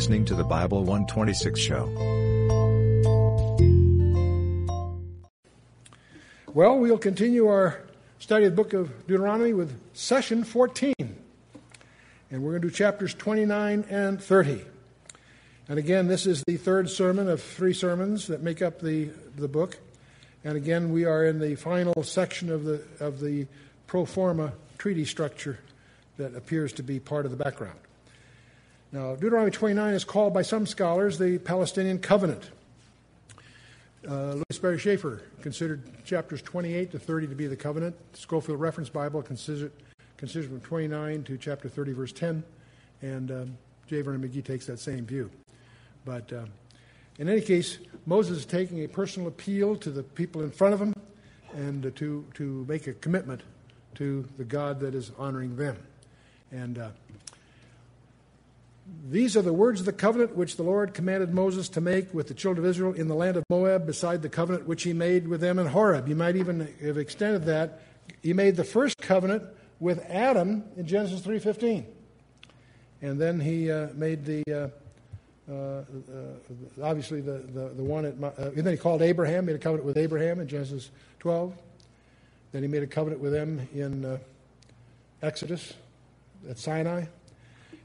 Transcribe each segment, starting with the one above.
listening to the Bible 126 show. Well, we'll continue our study of the book of Deuteronomy with session 14. And we're going to do chapters 29 and 30. And again, this is the third sermon of three sermons that make up the, the book. And again, we are in the final section of the, of the pro forma treaty structure that appears to be part of the background. Now, Deuteronomy 29 is called by some scholars the Palestinian covenant. Uh, Louis Sperry Chafer considered chapters 28 to 30 to be the covenant. Scofield Reference Bible considers, considers from 29 to chapter 30, verse 10. And um, J. Vernon McGee takes that same view. But uh, in any case, Moses is taking a personal appeal to the people in front of him and uh, to, to make a commitment to the God that is honoring them. And uh, these are the words of the covenant which the Lord commanded Moses to make with the children of Israel in the land of Moab, beside the covenant which he made with them in Horeb. You might even have extended that. He made the first covenant with Adam in Genesis 3:15, and then he uh, made the uh, uh, uh obviously the, the, the one at uh, and then he called Abraham, made a covenant with Abraham in Genesis 12. Then he made a covenant with them in uh, Exodus at Sinai.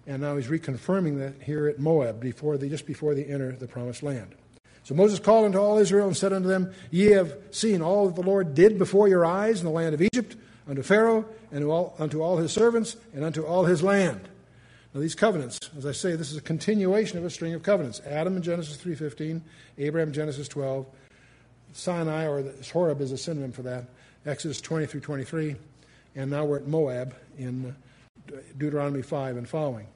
And now he's reconfirming that here at Moab, before just before they enter the promised land. So Moses called unto all Israel and said unto them, Ye have seen all that the Lord did before your eyes in the land of Egypt, unto Pharaoh, and to all, unto all his servants, and unto all his land. Now these covenants, as I say, this is a continuation of a string of covenants. Adam in Genesis 3.15, Abraham Genesis 12, Sinai, or the, Horeb is a synonym for that, Exodus 20 through 23, and now we're at Moab in Deuteronomy 5 and following.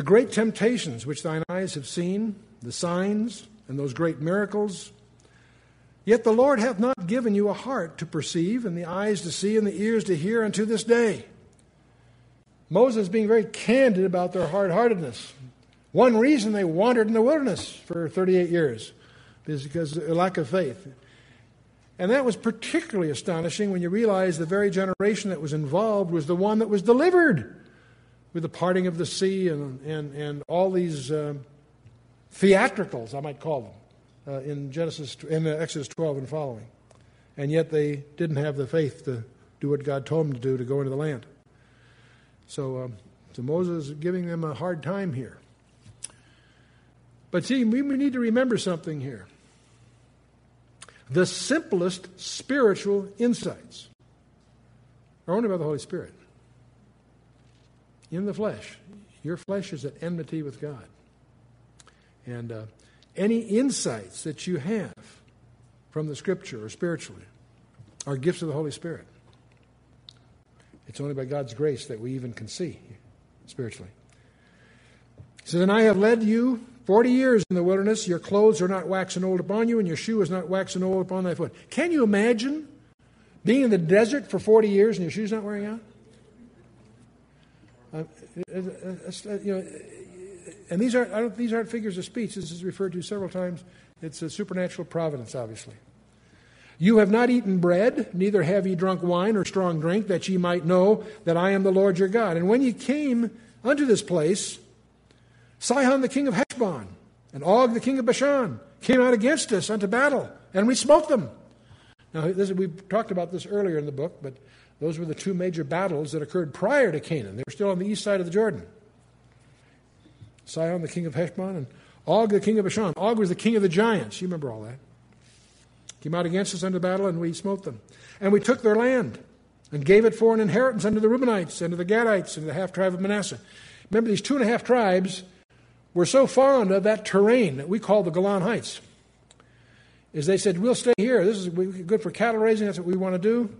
The great temptations which thine eyes have seen, the signs, and those great miracles. Yet the Lord hath not given you a heart to perceive, and the eyes to see, and the ears to hear unto this day. Moses being very candid about their hard heartedness. One reason they wandered in the wilderness for 38 years is because of lack of faith. And that was particularly astonishing when you realize the very generation that was involved was the one that was delivered with the parting of the sea and, and, and all these uh, theatricals, I might call them, uh, in Genesis in Exodus 12 and following. And yet they didn't have the faith to do what God told them to do to go into the land. So, um, so Moses is giving them a hard time here. But see, we need to remember something here the simplest spiritual insights are only by the Holy Spirit. In the flesh. Your flesh is at enmity with God. And uh, any insights that you have from the Scripture or spiritually are gifts of the Holy Spirit. It's only by God's grace that we even can see spiritually. He says, And I have led you Forty years in the wilderness, your clothes are not waxing old upon you, and your shoe is not waxing old upon thy foot. Can you imagine being in the desert for 40 years and your shoes not wearing out? Uh, uh, you know, and these aren't, these aren't figures of speech. This is referred to several times. It's a supernatural providence, obviously. You have not eaten bread, neither have ye drunk wine or strong drink, that ye might know that I am the Lord your God. And when ye came unto this place, Sihon the king of Heshbon and Og the king of Bashan came out against us unto battle, and we smote them. Now, this, we talked about this earlier in the book, but those were the two major battles that occurred prior to Canaan. They were still on the east side of the Jordan. Sihon the king of Heshbon and Og the king of Bashan. Og was the king of the giants. You remember all that. Came out against us under battle, and we smote them. And we took their land and gave it for an inheritance unto the Reubenites, unto the Gadites, and the half tribe of Manasseh. Remember, these two and a half tribes were so fond of that terrain that we call the Golan Heights. Is they said, We'll stay here. This is good for cattle raising. That's what we want to do.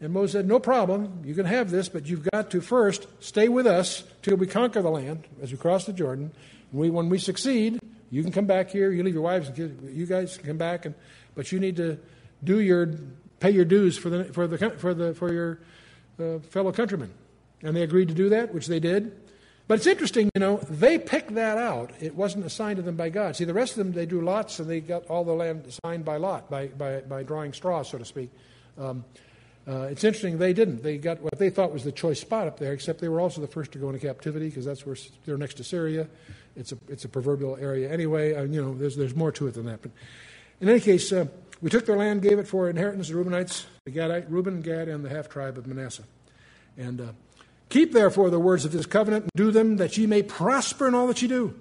And Moses said, No problem. You can have this, but you've got to first stay with us till we conquer the land as we cross the Jordan. We, when we succeed, you can come back here. You leave your wives and kids. You guys can come back. And, but you need to do your, pay your dues for, the, for, the, for, the, for your uh, fellow countrymen. And they agreed to do that, which they did. But it's interesting, you know, they picked that out. It wasn't assigned to them by God. See, the rest of them, they drew lots and they got all the land assigned by lot, by, by, by drawing straws, so to speak. Um, Uh, it's interesting, they didn't. They got what they thought was the choice spot up there, except they were also the first to go into captivity because that's where they're next to Syria. It's a, it's a proverbial area anyway. You know, there's, there's more to it than that. But in any case, uh, we took their land, gave it for inheritance to the Reubenites, the Gadite, Reuben, Gad, and the half tribe of Manasseh. And uh, keep therefore the words of this covenant and do them that ye may prosper in all that ye do.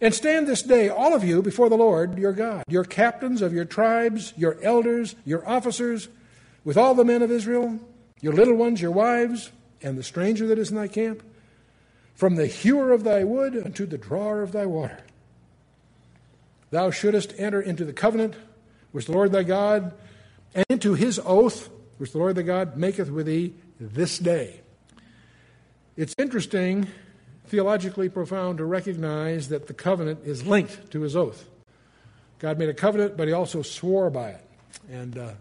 And stand this day, all of you, before the Lord your God, your captains of your tribes, your elders, your officers, with all the men of Israel, your little ones, your wives, and the stranger that is in thy camp, from the hewer of thy wood unto the drawer of thy water. Thou shouldest enter into the covenant which the Lord thy God, and into his oath which the Lord thy God maketh with thee this day. It's interesting, theologically profound, to recognize that the covenant is linked to his oath. God made a covenant, but he also swore by it. And uh,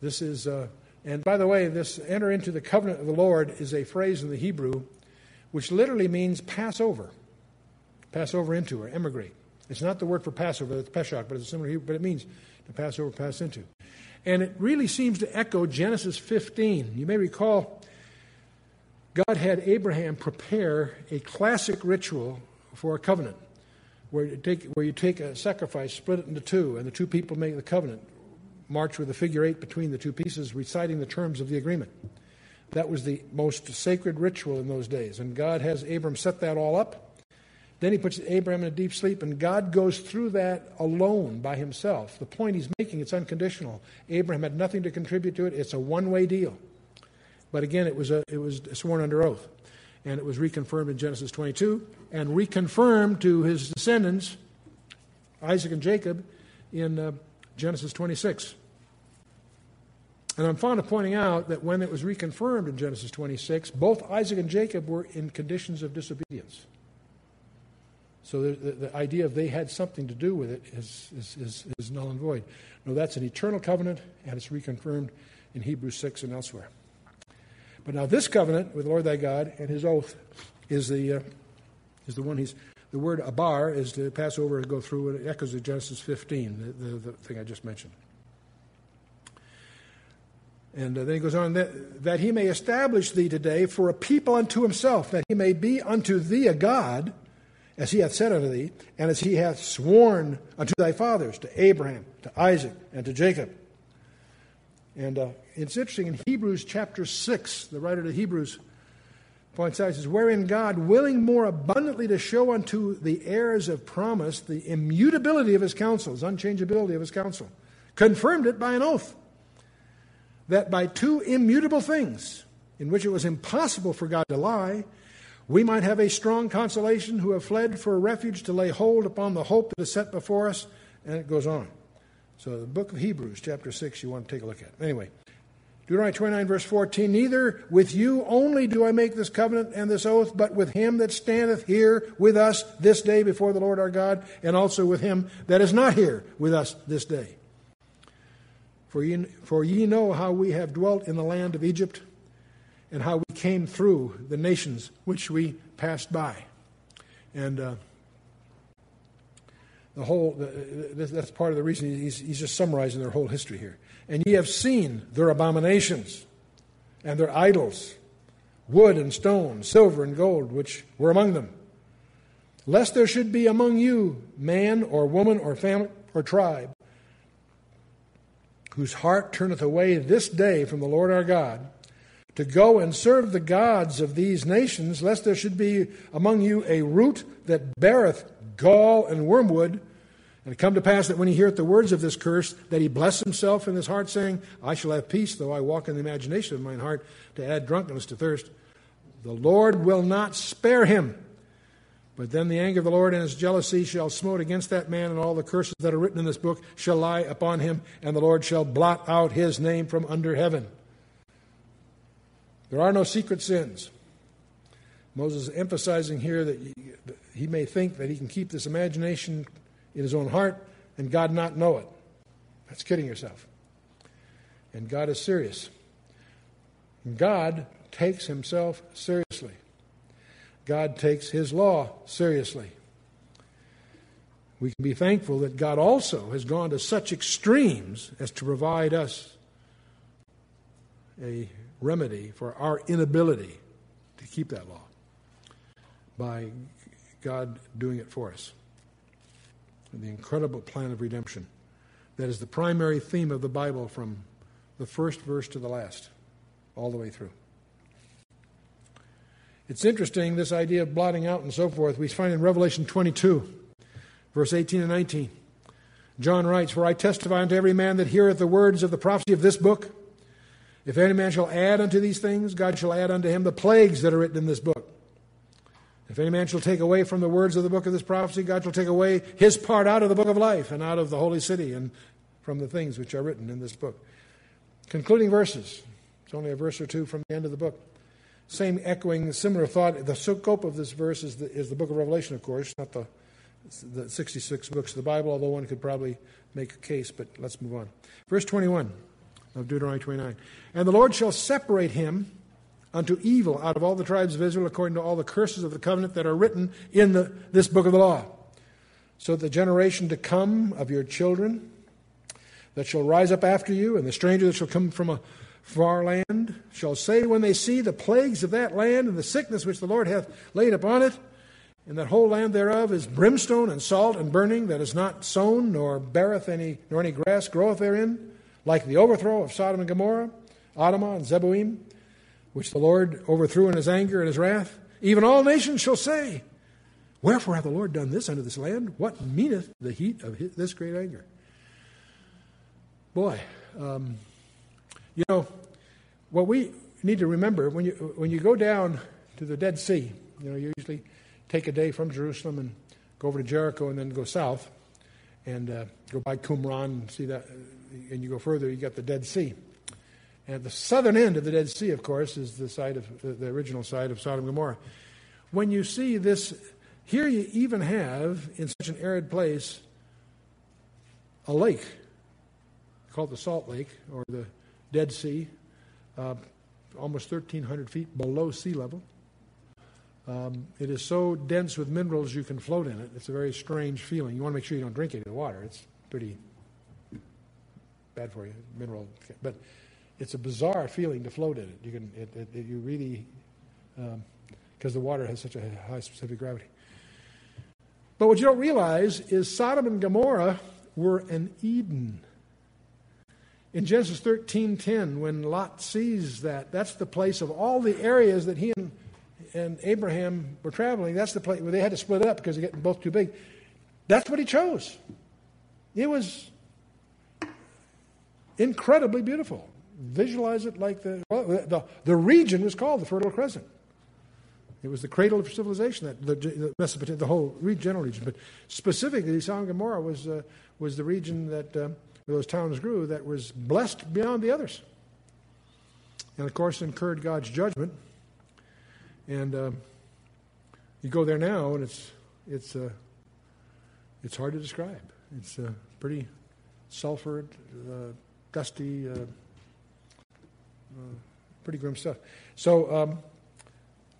this is, uh, and by the way, this enter into the covenant of the Lord is a phrase in the Hebrew which literally means pass over, pass over into or emigrate. It's not the word for Passover, it's Pesach, but it's a similar Hebrew, but it means to pass over, pass into. And it really seems to echo Genesis 15. You may recall God had Abraham prepare a classic ritual for a covenant where you take, where you take a sacrifice, split it into two, and the two people make the covenant march with a figure eight between the two pieces, reciting the terms of the agreement. That was the most sacred ritual in those days. And God has Abram set that all up. Then he puts Abraham in a deep sleep, and God goes through that alone by himself. The point he's making, it's unconditional. Abraham had nothing to contribute to it. It's a one way deal. But again, it was, a, it was sworn under oath. And it was reconfirmed in Genesis 22 and reconfirmed to his descendants, Isaac and Jacob, in uh, Genesis 26. And I'm fond of pointing out that when it was reconfirmed in Genesis 26, both Isaac and Jacob were in conditions of disobedience. So the, the, the idea of they had something to do with it is, is, is, is null and void. No, that's an eternal covenant, and it's reconfirmed in Hebrews 6 and elsewhere. But now this covenant with the Lord thy God and his oath is the, uh, is the one he's, the word abar is to pass over and go through, and it echoes of Genesis 15, the, the, the thing I just mentioned. And uh, then he goes on, that, that he may establish thee today for a people unto himself, that he may be unto thee a God, as he hath said unto thee, and as he hath sworn unto thy fathers, to Abraham, to Isaac, and to Jacob. And uh, it's interesting, in Hebrews chapter 6, the writer to Hebrews points out, he says, Wherein God, willing more abundantly to show unto the heirs of promise the immutability of his counsels, unchangeability of his counsel, confirmed it by an oath that by two immutable things, in which it was impossible for God to lie, we might have a strong consolation who have fled for refuge to lay hold upon the hope that is set before us. And it goes on. So, the book of Hebrews, chapter 6, you want to take a look at. Anyway, Deuteronomy 29, verse 14 Neither with you only do I make this covenant and this oath, but with him that standeth here with us this day before the Lord our God, and also with him that is not here with us this day. For ye, for ye know how we have dwelt in the land of Egypt, and how we came through the nations which we passed by. And uh, the whole, the, that's part of the reason he's, he's just summarizing their whole history here. And ye have seen their abominations and their idols, wood and stone, silver and gold, which were among them. Lest there should be among you man or woman or family or tribe whose heart turneth away this day from the Lord our God, to go and serve the gods of these nations, lest there should be among you a root that beareth gall and wormwood. And it come to pass that when he heareth the words of this curse, that he bless himself in his heart, saying, I shall have peace, though I walk in the imagination of mine heart, to add drunkenness to thirst. The Lord will not spare him. But then the anger of the Lord and his jealousy shall smote against that man, and all the curses that are written in this book shall lie upon him, and the Lord shall blot out his name from under heaven. There are no secret sins. Moses is emphasizing here that he may think that he can keep this imagination in his own heart and God not know it. That's kidding yourself. And God is serious. God takes himself seriously. God takes his law seriously. We can be thankful that God also has gone to such extremes as to provide us a remedy for our inability to keep that law by God doing it for us. The incredible plan of redemption. That is the primary theme of the Bible from the first verse to the last, all the way through. It's interesting, this idea of blotting out and so forth, we find in Revelation 22, verse 18 and 19. John writes, For I testify unto every man that heareth the words of the prophecy of this book. If any man shall add unto these things, God shall add unto him the plagues that are written in this book. If any man shall take away from the words of the book of this prophecy, God shall take away his part out of the book of life and out of the holy city and from the things which are written in this book. Concluding verses. It's only a verse or two from the end of the book. Same echoing, similar thought. The scope of this verse is the, is the book of Revelation, of course, not the, the 66 books of the Bible, although one could probably make a case, but let's move on. Verse 21 of Deuteronomy 29. And the Lord shall separate him unto evil out of all the tribes of Israel according to all the curses of the covenant that are written in the, this book of the law. So the generation to come of your children that shall rise up after you, and the stranger that shall come from a far land, shall say when they see the plagues of that land and the sickness which the Lord hath laid upon it, and that whole land thereof is brimstone and salt and burning, that is not sown, nor beareth any, nor any grass groweth therein, like the overthrow of Sodom and Gomorrah, Admah and Zeboim, which the Lord overthrew in his anger and his wrath. Even all nations shall say, Wherefore hath the Lord done this unto this land? What meaneth the heat of his, this great anger? Boy, um, you know, what we need to remember when you, when you go down to the Dead Sea, you know, you usually take a day from Jerusalem and go over to Jericho and then go south and uh, go by Qumran and see that, and you go further, you got the Dead Sea. And at the southern end of the Dead Sea, of course, is the site of the original site of Sodom and Gomorrah. When you see this, here you even have, in such an arid place, a lake called the Salt Lake or the Dead Sea, uh, almost 1,300 feet below sea level. Um, it is so dense with minerals you can float in it. It's a very strange feeling. You want to make sure you don't drink any of the water. It's pretty bad for you, mineral. But it's a bizarre feeling to float in it. You can, it, it, it you really, because um, the water has such a high specific gravity. But what you don't realize is Sodom and Gomorrah were an Eden. In Genesis 13:10, when Lot sees that, that's the place of all the areas that he and, and Abraham were traveling. That's the place where they had to split it up because they're getting both too big. That's what he chose. It was incredibly beautiful. Visualize it like the well, the, the region was called the Fertile Crescent. It was the cradle of civilization, that the, the Mesopotamia, the whole general region, but specifically, Sodom and Gomorrah was uh, was the region that. Uh, those towns grew that was blessed beyond the others. And of course, incurred God's judgment. And uh, you go there now, and it's it's uh, it's hard to describe. It's uh, pretty sulfured, uh, dusty, uh, uh, pretty grim stuff. So, um,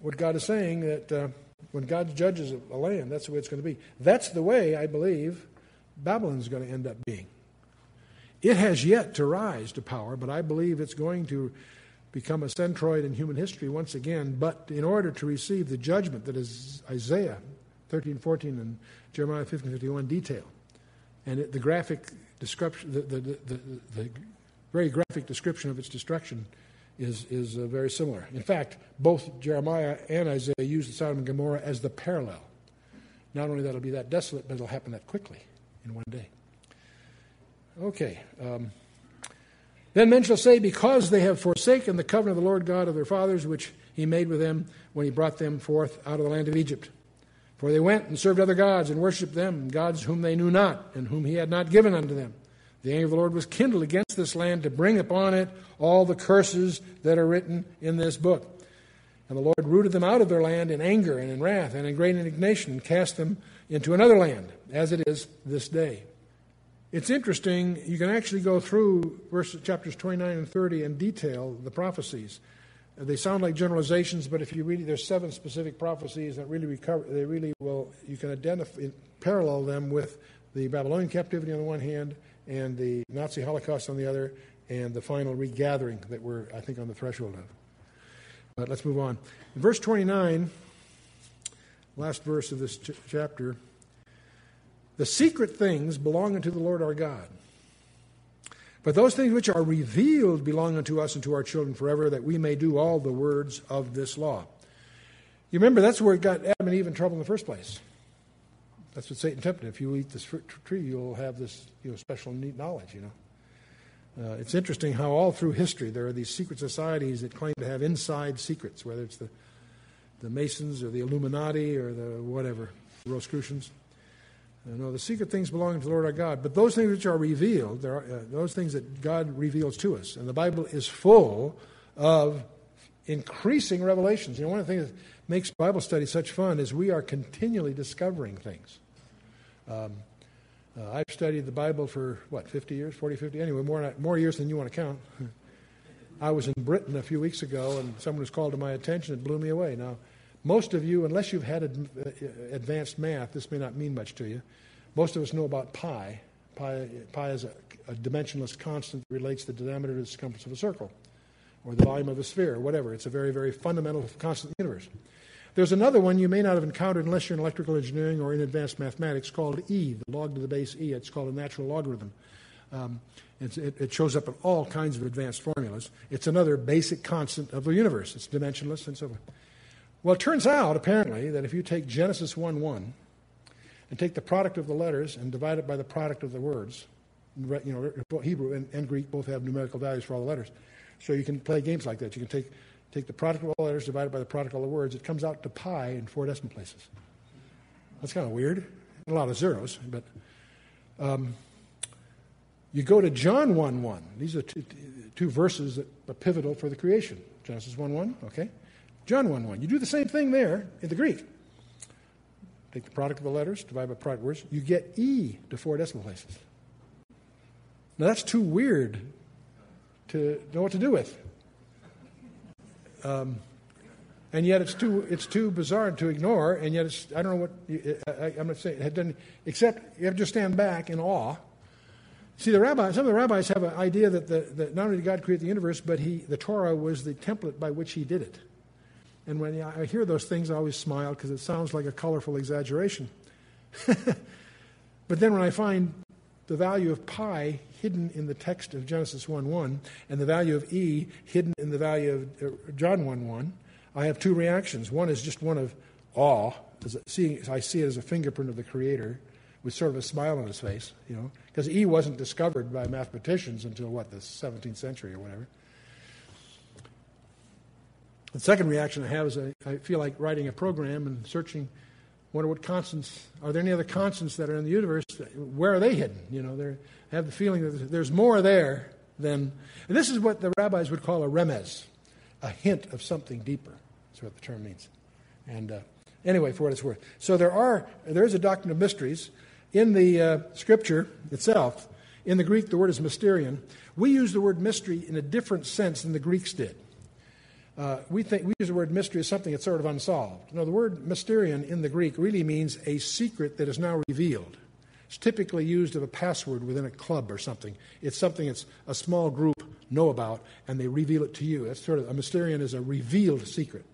what God is saying that when God judges a land, that's the way it's going to be. That's the way I believe Babylon's going to end up being. It has yet to rise to power, but I believe it's going to become a centroid in human history once again. But in order to receive the judgment that is Isaiah 13, 14, and Jeremiah 15, 51 detail, and it, the graphic description, the, the, the, the, very graphic description of its destruction is, is uh, very similar. In fact, both Jeremiah and Isaiah use the Sodom and Gomorrah as the parallel. Not only that it'll be that desolate, but it'll happen that quickly in one day. Okay. Um, then men shall say, Because they have forsaken the covenant of the Lord God of their fathers, which he made with them when he brought them forth out of the land of Egypt. For they went and served other gods and worshipped them, gods whom they knew not, and whom he had not given unto them. The anger of the Lord was kindled against this land to bring upon it all the curses that are written in this book. And the Lord rooted them out of their land in anger and in wrath and in great indignation and cast them into another land, as it is this day. It's interesting, you can actually go through verses, chapters 29 and 30 and detail the prophecies. They sound like generalizations, but if you read, there's seven specific prophecies that really recover, they really will, you can identify, parallel them with the Babylonian captivity on the one hand and the Nazi Holocaust on the other, and the final regathering that we're, I think, on the threshold of. But let's move on. In verse 29, last verse of this ch- chapter, the secret things belong unto the Lord our God. But those things which are revealed belong unto us and to our children forever, that we may do all the words of this law. You remember that's where it got Adam and Eve in trouble in the first place. That's what Satan tempted. If you eat this tree, you'll have this you know, special neat knowledge, you know. Uh, it's interesting how all through history there are these secret societies that claim to have inside secrets, whether it's the, the Masons or the Illuminati or the whatever, Rosicrucians. No, the secret things belong to the Lord our God. But those things which are revealed, are, uh, those things that God reveals to us, and the Bible is full of increasing revelations. You know, one of the things that makes Bible study such fun is we are continually discovering things. Um, uh, I've studied the Bible for, what, 50 years, 40, 50? Anyway, more, more years than you want to count. I was in Britain a few weeks ago, and someone was called to my attention. It blew me away. Now, most of you, unless you've had ad, uh, advanced math, this may not mean much to you. Most of us know about pi. Pi, pi is a, a dimensionless constant that relates the diameter to the circumference of a circle, or the volume of a sphere, or whatever. It's a very, very fundamental constant in the universe. There's another one you may not have encountered unless you're in electrical engineering or in advanced mathematics called E, the log to the base E. It's called a natural logarithm. Um, it, it, shows up in all kinds of advanced formulas. It's another basic constant of the universe. It's dimensionless and so forth. Well, it turns out, apparently, that if you take Genesis 1 1 and take the product of the letters and divide it by the product of the words, you know, Hebrew and, and Greek both have numerical values for all the letters. So you can play games like that. You can take Take the product of all the letters divided by the product of all the words. It comes out to pi in four decimal places. That's kind of weird. A lot of zeros, but um, you go to John 1 1. These are two, two verses that are pivotal for the creation. Genesis 1 1, okay? John 1 1. You do the same thing there in the Greek. Take the product of the letters, divide by product words. You get E to four decimal places. Now that's too weird to know what to do with. Um, and yet it's too it's too bizarre to ignore. And yet it's I don't know what I, am not saying it doesn't. Except you have to just stand back in awe. See, the rabbi, some of the rabbis have an idea that, the, that not only did God create the universe, but he, the Torah was the template by which He did it. And when I hear those things, I always smile because it sounds like a colorful exaggeration. but then when I find the value of pi hidden in the text of Genesis 1 1 and the value of E hidden in the value of uh, John 1 1, I have two reactions. One is just one of awe, as seeing, I see it as a fingerprint of the Creator with sort of a smile on his face, you know, because E wasn't discovered by mathematicians until what, the 17th century or whatever. The second reaction I have is I, I feel like writing a program and searching wonder what constants are there any other constants that are in the universe? Where are they hidden? You know they have the feeling that there's more there than and this is what the rabbis would call a remez a hint of something deeper. That's what the term means. And uh, anyway for what it's worth. So there are there is a doctrine of mysteries in the uh, scripture itself. In the greek the word is mysterion. We use the word mystery in a different sense than the greeks did uh, we think we use the word mystery as something that's sort of unsolved. No, the word mysterion in the Greek really means a secret that is now revealed. It's typically used of a password within a club or something. It's something that's a small group know about, and they reveal it to you. That's sort of a mysterion is a revealed secret.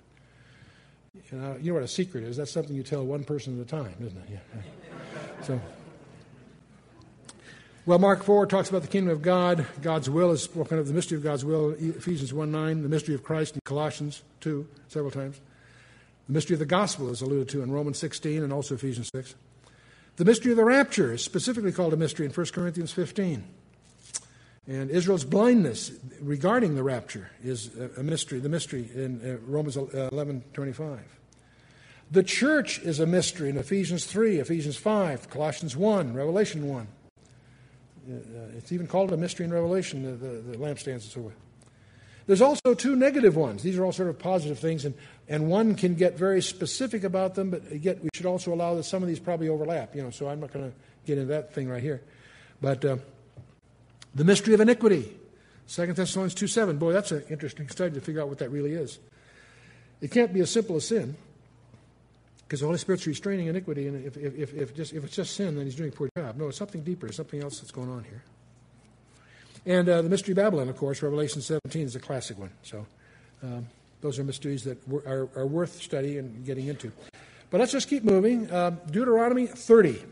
You know, you know what a secret is? That's something you tell one person at a time, isn't it? Yeah. So. Well, Mark 4 talks about the kingdom of God. God's will is spoken of the mystery of God's will, Ephesians 1 9, the mystery of Christ in Colossians 2, several times. The mystery of the gospel is alluded to in Romans 16 and also Ephesians 6. The mystery of the rapture is specifically called a mystery in 1 Corinthians 15. And Israel's blindness regarding the rapture is a mystery, the mystery in uh, Romans 11 25. The church is a mystery in Ephesians 3, Ephesians 5, Colossians 1, Revelation 1. Uh, it's even called a mystery in Revelation, the, the, the lampstands and so forth. There's also two negative ones. These are all sort of positive things, and, and one can get very specific about them, but yet we should also allow that some of these probably overlap, you know, so I'm not going to get into that thing right here. But uh, the mystery of iniquity, 2 Thessalonians 2 7. Boy, that's an interesting study to figure out what that really is. It can't be as simple as sin. Because the Holy Spirit's restraining iniquity, and if, if, if, just, if it's just sin, then he's doing a poor job. No, it's something deeper, something else that's going on here. And uh, the Mystery of Babylon, of course, Revelation 17 is a classic one. So um, those are mysteries that are, are, worth studying and getting into. But let's just keep moving. Uh, Deuteronomy 30,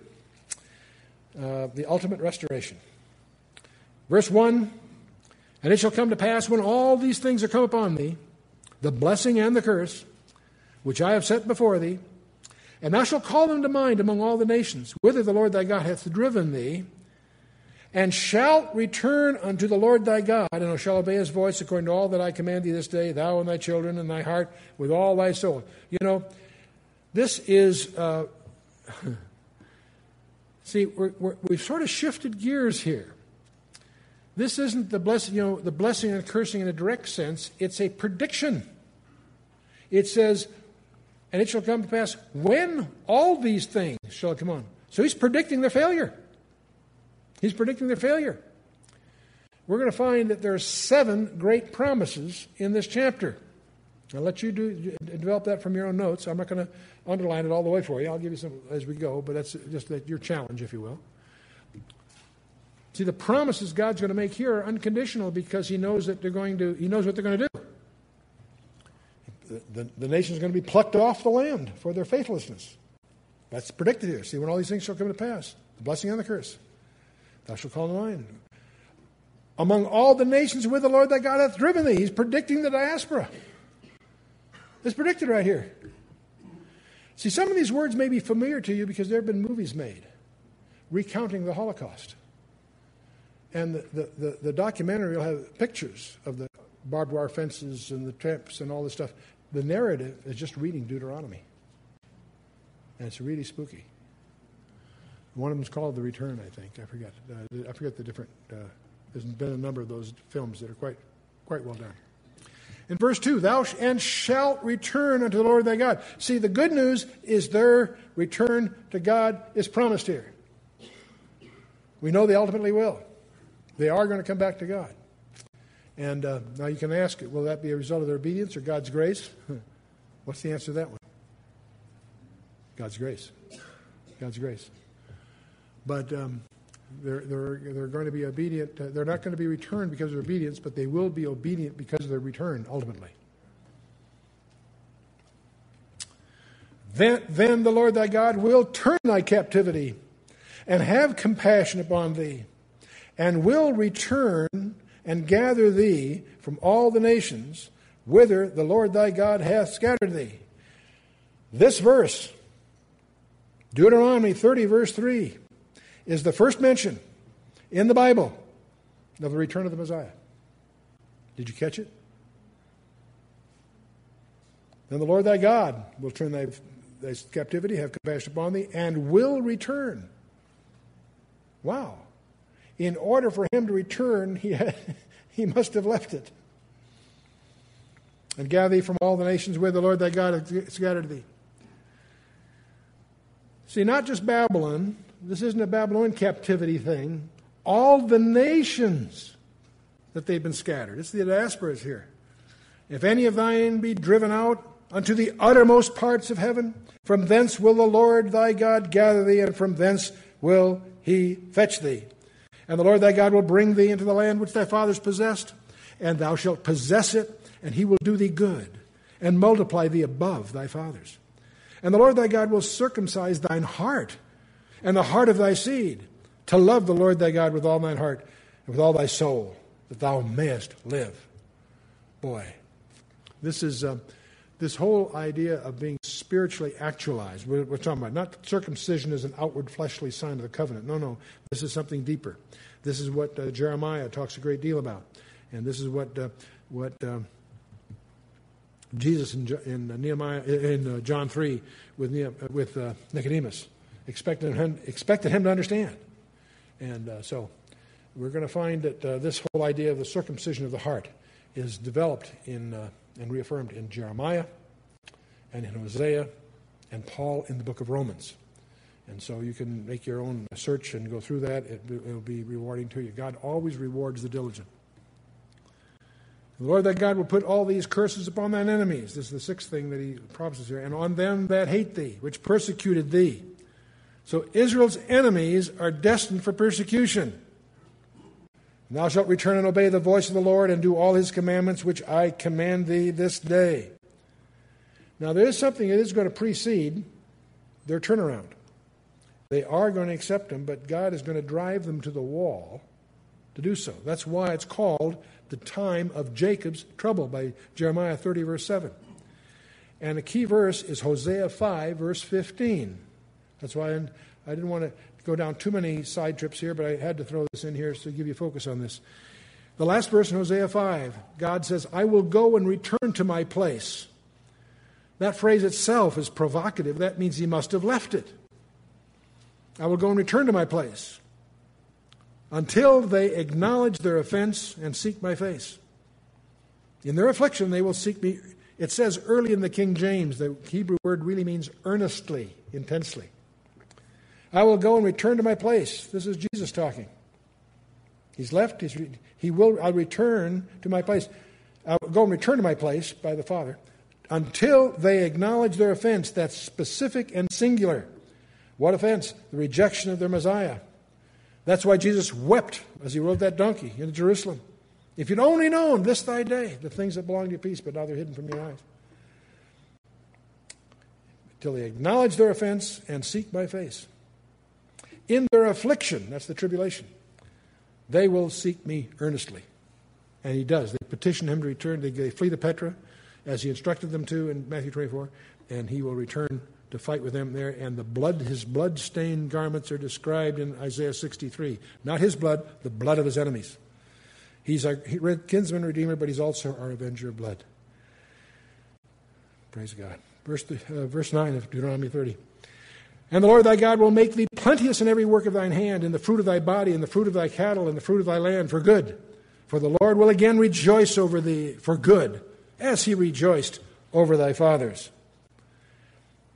uh, the ultimate restoration. Verse 1 And it shall come to pass when all these things are come upon thee, the blessing and the curse, which I have set before thee, and thou shalt call them to mind among all the nations, whither the Lord thy God hath driven thee, and shalt return unto the Lord thy God, and shalt obey his voice according to all that I command thee this day, thou and thy children and thy heart with all thy soul. You know, this is, uh, see, we have sort of shifted gears here. This isn't the blessing, you know, the blessing and cursing in a direct sense. It's a prediction. It says, and it shall come to pass when all these things shall come on. So he's predicting their failure. He's predicting their failure. We're going to find that there are seven great promises in this chapter. I'll let you do, develop that from your own notes. I'm not going to underline it all the way for you. I'll give you some as we go, but that's just your challenge, if you will. See, the promises God's going to make here are unconditional because He knows that they're going to. He knows what they're going to do the, the nation is going to be plucked off the land for their faithlessness. That's predicted here. See, when all these things shall come to pass, the blessing and the curse, thou shalt call to mind. Among all the nations where the Lord thy God hath driven thee, he's predicting the diaspora. It's predicted right here. See, some of these words may be familiar to you because there have been movies made recounting the Holocaust. And the, the, the, the documentary will have pictures of the barbed wire fences and the tramps and all this stuff. The narrative is just reading Deuteronomy. And it's really spooky. One of them is called The Return, I think. I forget. Uh, I forget the different. Uh, there's been a number of those films that are quite, quite well done. In verse 2, thou sh- and shalt return unto the Lord thy God. See, the good news is their return to God is promised here. We know they ultimately will. They are going to come back to God. And uh, now you can ask, it will that be a result of their obedience or God's grace? What's the answer to that one? God's grace. God's grace. But um, they're, they're, they're going to be obedient. Uh, they're not going to be returned because of their obedience, but they will be obedient because of their return ultimately. Then, then the Lord thy God will turn thy captivity and have compassion upon thee, and will return and gather thee from all the nations whither the Lord thy God hath scattered thee. This verse, Deuteronomy 30, verse 3, is the first mention in the Bible of the return of the Messiah. Did you catch it? Then the Lord thy God will turn thy, thy captivity, have compassion upon thee, and will return. Wow. In order for him to return, he, had, he must have left it. And gather thee from all the nations where the Lord thy God hath scattered thee. See, not just Babylon, this isn't a Babylonian captivity thing. All the nations that they've been scattered. It's the diaspora here. If any of thine be driven out unto the uttermost parts of heaven, from thence will the Lord thy God gather thee, and from thence will he fetch thee. And the Lord thy God will bring thee into the land which thy fathers possessed, and thou shalt possess it, and he will do thee good, and multiply thee above thy fathers. And the Lord thy God will circumcise thine heart, and the heart of thy seed, to love the Lord thy God with all thine heart, and with all thy soul, that thou mayest live. Boy, this is. Uh, this whole idea of being spiritually actualized, we're, we're, talking about not circumcision as an outward fleshly sign of the covenant. No, no. This is something deeper. This is what uh, Jeremiah talks a great deal about. And this is what, uh, what uh, Jesus in, in uh, Nehemiah, in uh, John 3 with, uh, with Nicodemus expected him, expected him to understand. And so we're going to find that this whole idea of the circumcision of the heart is developed in and reaffirmed in Jeremiah and in Hosea and Paul in the book of Romans. And so you can make your own search and go through that. It, will be rewarding to you. God always rewards the diligent. The Lord that God will put all these curses upon thine enemies. This is the sixth thing that he promises here. And on them that hate thee, which persecuted thee. So Israel's enemies are destined for persecution. Thou shalt return and obey the voice of the Lord and do all his commandments which I command thee this day. Now, there is something that is going to precede their turnaround. They are going to accept him, but God is going to drive them to the wall to do so. That's why it's called the time of Jacob's trouble by Jeremiah 30, verse 7. And the key verse is Hosea 5, verse 15. That's why I didn't want to go down too many side trips here, but I had to throw this in here to give you focus on this. The last verse in Hosea 5, God says, I will go and return to my place. That phrase itself is provocative. That means he must have left it. I will go and return to my place until they acknowledge their offense and seek my face. In their affliction, they will seek me. It says early in the King James, the Hebrew word really means earnestly, intensely. I will go and return to my place. This is Jesus talking. He's left. He's, he will. I'll return to my place. I'll go and return to my place by the Father until they acknowledge their offense. That's specific and singular. What offense? The rejection of their Messiah. That's why Jesus wept as he rode that donkey into Jerusalem. If you'd only known this thy day, the things that belong to your peace, but now they're hidden from your eyes. Till they acknowledge their offense and seek my face. In their affliction, that's the tribulation, they will seek me earnestly. And he does. They petition him to return. They flee to Petra, as he instructed them to in Matthew 24, and he will return to fight with them there. And the blood, his blood-stained garments are described in Isaiah 63. Not his blood, the blood of his enemies. He's our kinsman redeemer, but he's also our avenger of blood. Praise God. Verse, uh, verse 9 of Deuteronomy 30. And the Lord thy God will make thee plenteous in every work of thine hand, in the fruit of thy body, in the fruit of thy cattle, in the fruit of thy land, for good. For the Lord will again rejoice over thee for good, as he rejoiced over thy fathers.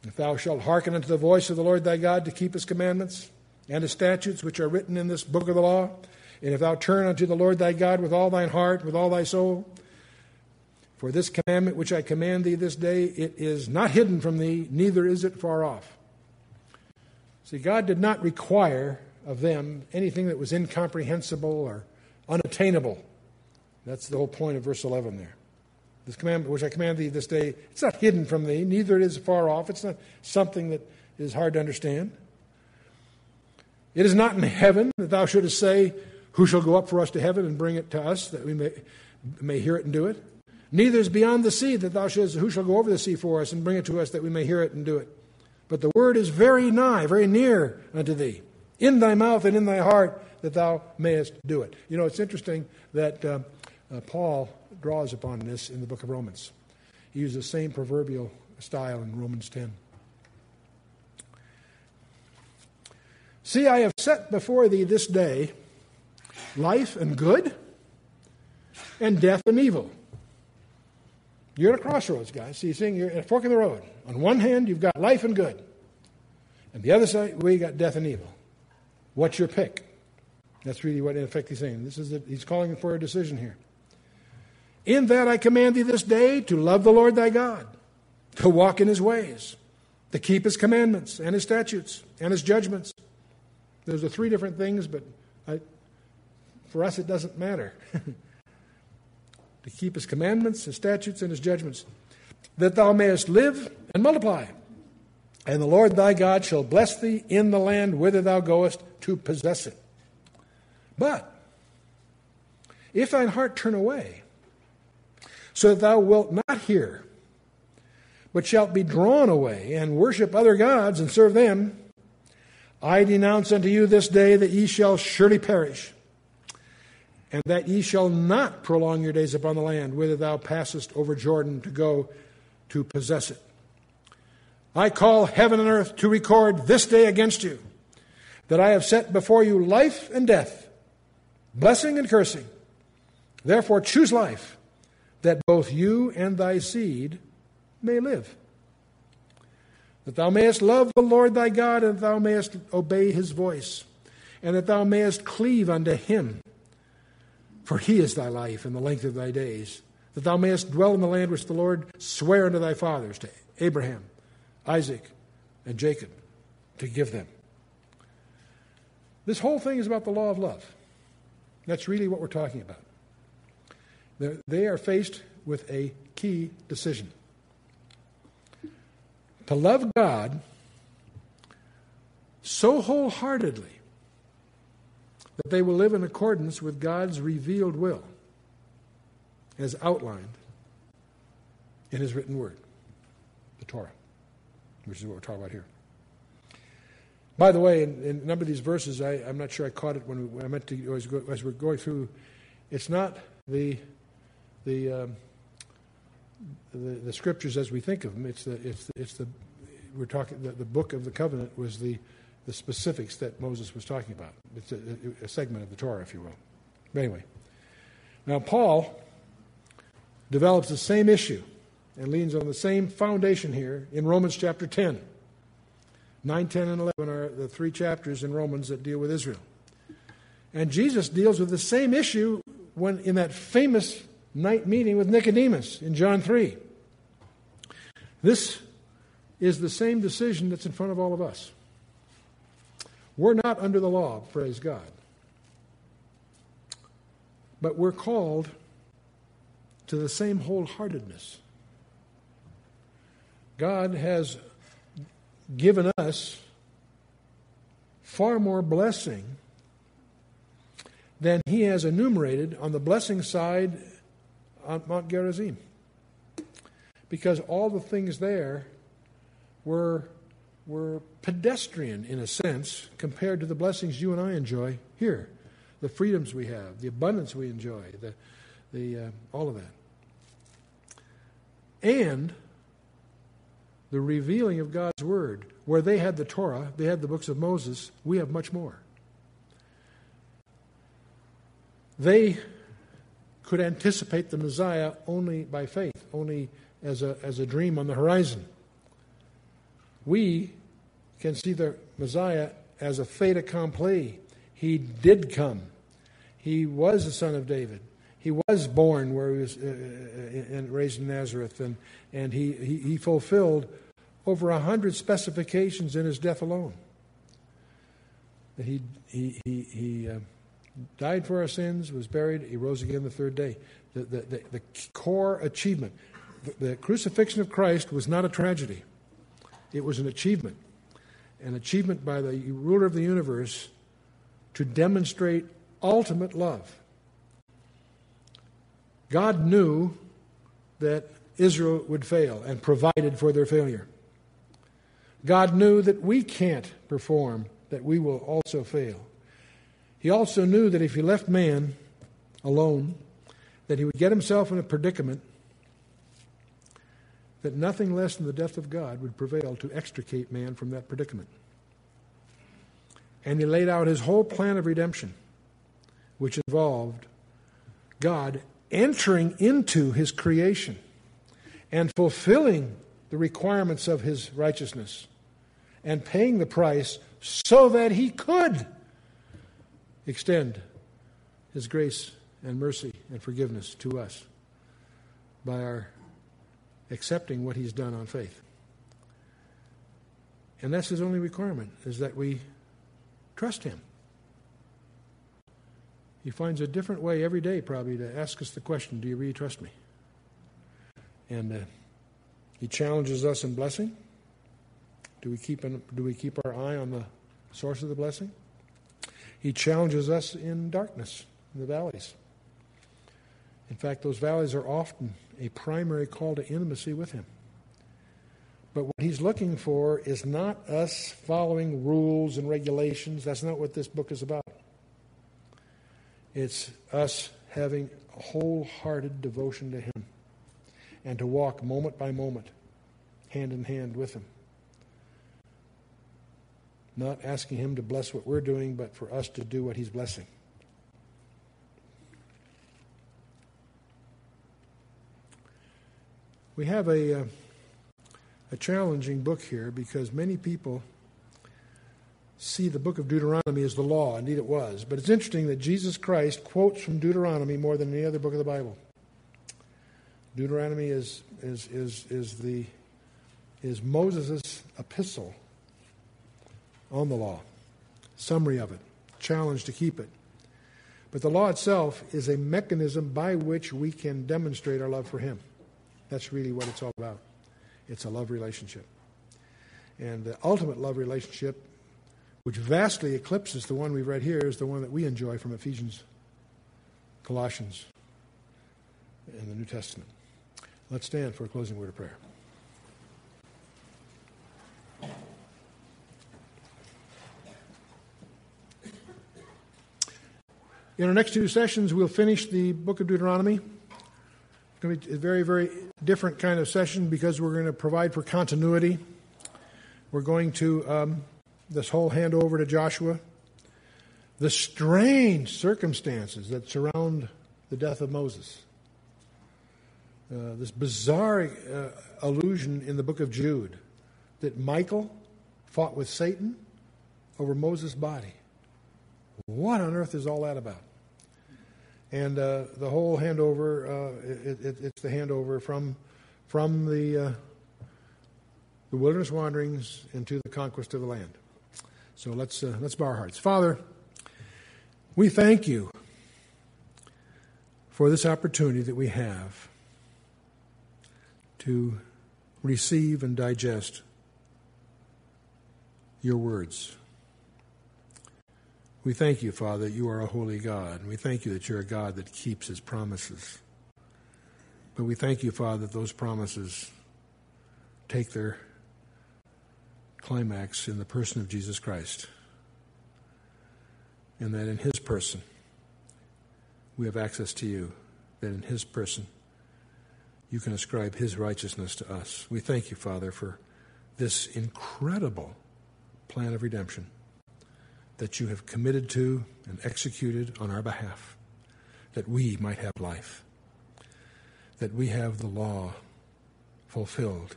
If thou shalt hearken unto the voice of the Lord thy God to keep his commandments and his statutes which are written in this book of the law, and if thou turn unto the Lord thy God with all thine heart, with all thy soul, for this commandment which I command thee this day, it is not hidden from thee, neither is it far off. See, God did not require of them anything that was incomprehensible or unattainable. That's the whole point of verse 11 there. This commandment which I command thee this day, it's not hidden from thee, neither it is far off. It's not something that is hard to understand. It is not in heaven that thou shouldest say, Who shall go up for us to heaven and bring it to us that we may, may hear it and do it? Neither is beyond the sea that thou shouldest, Who shall go over the sea for us and bring it to us that we may hear it and do it? But the word is very nigh, very near unto thee, in thy mouth and in thy heart, that thou mayest do it. You know, it's interesting that uh, uh, Paul draws upon this in the book of Romans. He uses the same proverbial style in Romans 10. See, I have set before thee this day life and good, and death and evil. You're at a crossroads, guys. See, seeing you're at a fork in the road. On one hand, you've got life and good. And the other side, we got death and evil. What's your pick? That's really what, in effect, he's saying. This is the, he's calling for a decision here. In that I command thee this day to love the Lord thy God, to walk in his ways, to keep his commandments and his statutes and his judgments. Those are three different things, but I, for us it doesn't matter. to keep his commandments, his statutes, and his judgments, that thou mayest live and multiply. And the Lord thy God shall bless thee in the land whither thou goest to possess it. But if thine heart turn away, so that thou wilt not hear, but shalt be drawn away and worship other gods and serve them, I denounce unto you this day that ye shall surely perish, and that ye shall not prolong your days upon the land whither thou passest over Jordan to go to possess it. I call heaven and earth to record this day against you that I have set before you life and death, blessing and cursing. Therefore, choose life, that both you and thy seed may live. That thou mayest love the Lord thy God, and thou mayest obey his voice, and that thou mayest cleave unto him. For he is thy life and the length of thy days, that thou mayest dwell in the land which the Lord sware unto thy fathers, to Abraham, Isaac, and Jacob, to give them. This whole thing is about the law of love. That's really what we're talking about. They're, they are faced with a key decision to love God so wholeheartedly that they will live in accordance with God's revealed will as outlined in His written word, the Torah, which is what we're talking about here. By the way, in, in a number of these verses, I, am not sure I caught it when, we, I meant to as, go, as, we're going through. It's not the the, um, the, the scriptures as we think of them. It's the it's the, it's the we're talking the, the book of the covenant was the the specifics that Moses was talking about. It's a, a segment of the Torah, if you will. But anyway, now Paul develops the same issue and leans on the same foundation here in Romans chapter 10. 9, 10, and 11 are the three chapters in Romans that deal with Israel. And Jesus deals with the same issue when in that famous night meeting with Nicodemus in John 3. This is the same decision that's in front of all of us. We're not under the law, praise God. But we're called to the same wholeheartedness. God has given us far more blessing than he has enumerated on the blessing side on Mount Gerizim. Because all the things there were, were pedestrian in a sense compared to the blessings you and I enjoy here. The freedoms we have, the abundance we enjoy, the, the, uh, all of that. And the revealing of God's Word. Where they had the Torah, they had the books of Moses, we have much more. They could anticipate the Messiah only by faith, only as a, as a dream on the horizon. We can see the Messiah as a fait accompli. He did come. He was the son of David. He was born where he was uh, uh and raised in Nazareth, and, and he, he, he fulfilled over a hundred specifications in his death alone. He, he, he, he uh, died for our sins, was buried, he rose again the third day. The, the, the, the core achievement. The, the crucifixion of Christ was not a tragedy, it was an achievement. An achievement by the ruler of the universe to demonstrate ultimate love. God knew that Israel would fail and provided for their failure. God knew that we can't perform, that we will also fail. He also knew that if he left man alone, that he would get himself in a predicament that nothing less than the death of God would prevail to extricate man from that predicament. And he laid out his whole plan of redemption, which involved God entering into his creation and fulfilling the requirements of his righteousness and paying the price so that he could extend his grace and mercy and forgiveness to us by our accepting what he's done on faith. And that's his only requirement is that we trust him. He finds a different way every day probably to ask us the question, do you really trust me? And uh, he challenges us in blessing. Do we, keep do we keep our eye on the source of the blessing? He challenges us in darkness, in the valleys. In fact, those valleys are often a primary call to intimacy with Him. But what He's looking for is not us following rules and regulations. That's not what this book is about. It's us having a wholehearted devotion to Him and to walk moment by moment, hand in hand with Him. Not asking Him to bless what we're doing, but for us to do what He's blessing. We have a, uh, a challenging book here because many people see the book of Deuteronomy as the law. Indeed, it was. But it's interesting that Jesus Christ quotes from Deuteronomy more than any other book of the Bible. Deuteronomy is, is, is, is, the, is Moses' epistle on the law, summary of it, challenge to keep it. But the law itself is a mechanism by which we can demonstrate our love for Him. That's really what it's all about. It's a love relationship. And the ultimate love relationship, which vastly eclipses the one we've read here, is the one that we enjoy from Ephesians, Colossians, and the New Testament. Let's stand for a closing word of prayer. In our next two sessions, we'll finish the book of Deuteronomy. It's going to be a very, very different kind of session because we're going to provide for continuity. We're going to, um, this whole handover to Joshua, the strange circumstances that surround the death of Moses. Uh, this bizarre uh, allusion in the book of Jude that Michael fought with Satan over Moses' body. What on earth is all that about? And uh, the whole handover, uh, it, it, it's the handover from, from the, uh, the wilderness wanderings into the conquest of the land. So let's, uh, let's bow our hearts. Father, we thank you for this opportunity that we have to receive and digest your words. We thank you, Father, that you are a holy God. We thank you that you're a God that keeps his promises. But we thank you, Father, that those promises take their climax in the person of Jesus Christ. And that in his person, we have access to you. That in his person, you can ascribe his righteousness to us. We thank you, Father, for this incredible plan of redemption that you have committed to and executed on our behalf, that we might have life, that we have the law fulfilled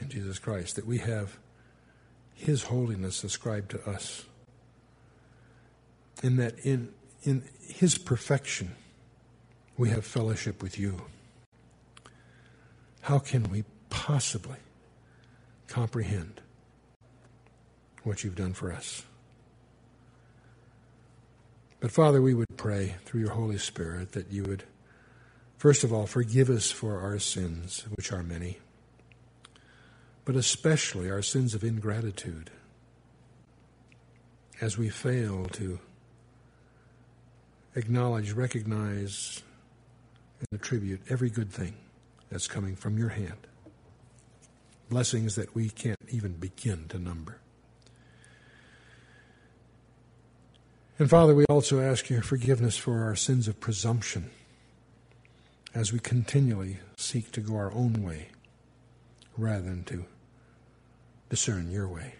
in Jesus Christ, that we have His holiness ascribed to us, and that in, in His perfection we have fellowship with you. How can we possibly comprehend what you've done for us? But Father, we would pray through your Holy Spirit that you would, first of all, forgive us for our sins, which are many, but especially our sins of ingratitude, as we fail to acknowledge, recognize, and attribute every good thing that's coming from your hand. Blessings that we can't even begin to number. And Father, we also ask your forgiveness for our sins of presumption as we continually seek to go our own way rather than to discern your way.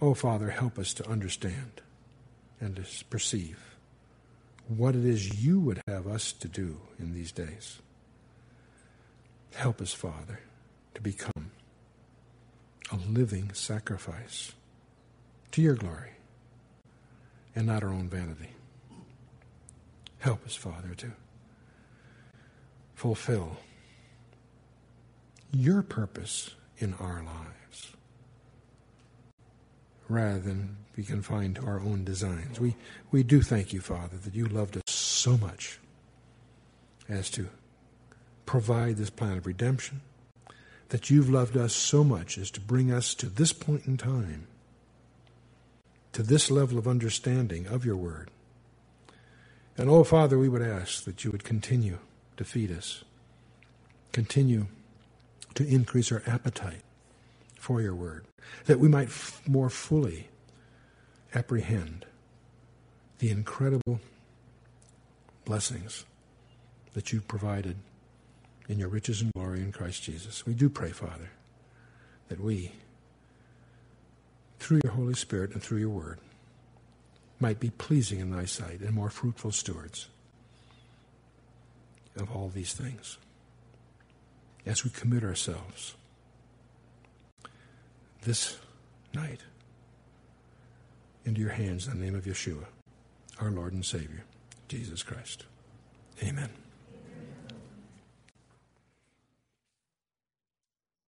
Oh, Father, help us to understand and to perceive what it is you would have us to do in these days. Help us, Father, to become a living sacrifice to your glory and not our own vanity. Help us, Father, to fulfill your purpose in our lives rather than be confined to our own designs. We, we do thank you, Father, that you loved us so much as to provide this plan of redemption, that you've loved us so much as to bring us to this point in time, to this level of understanding of your word. And oh, Father, we would ask that you would continue to feed us, continue to increase our appetite for your word, that we might f- more fully apprehend the incredible blessings that you've provided in your riches and glory in Christ Jesus. We do pray, Father, that we, through your Holy Spirit and through your word, might be pleasing in thy sight and more fruitful stewards of all these things as we commit ourselves this night into your hands in the name of Yeshua, our Lord and Savior, Jesus Christ. Amen.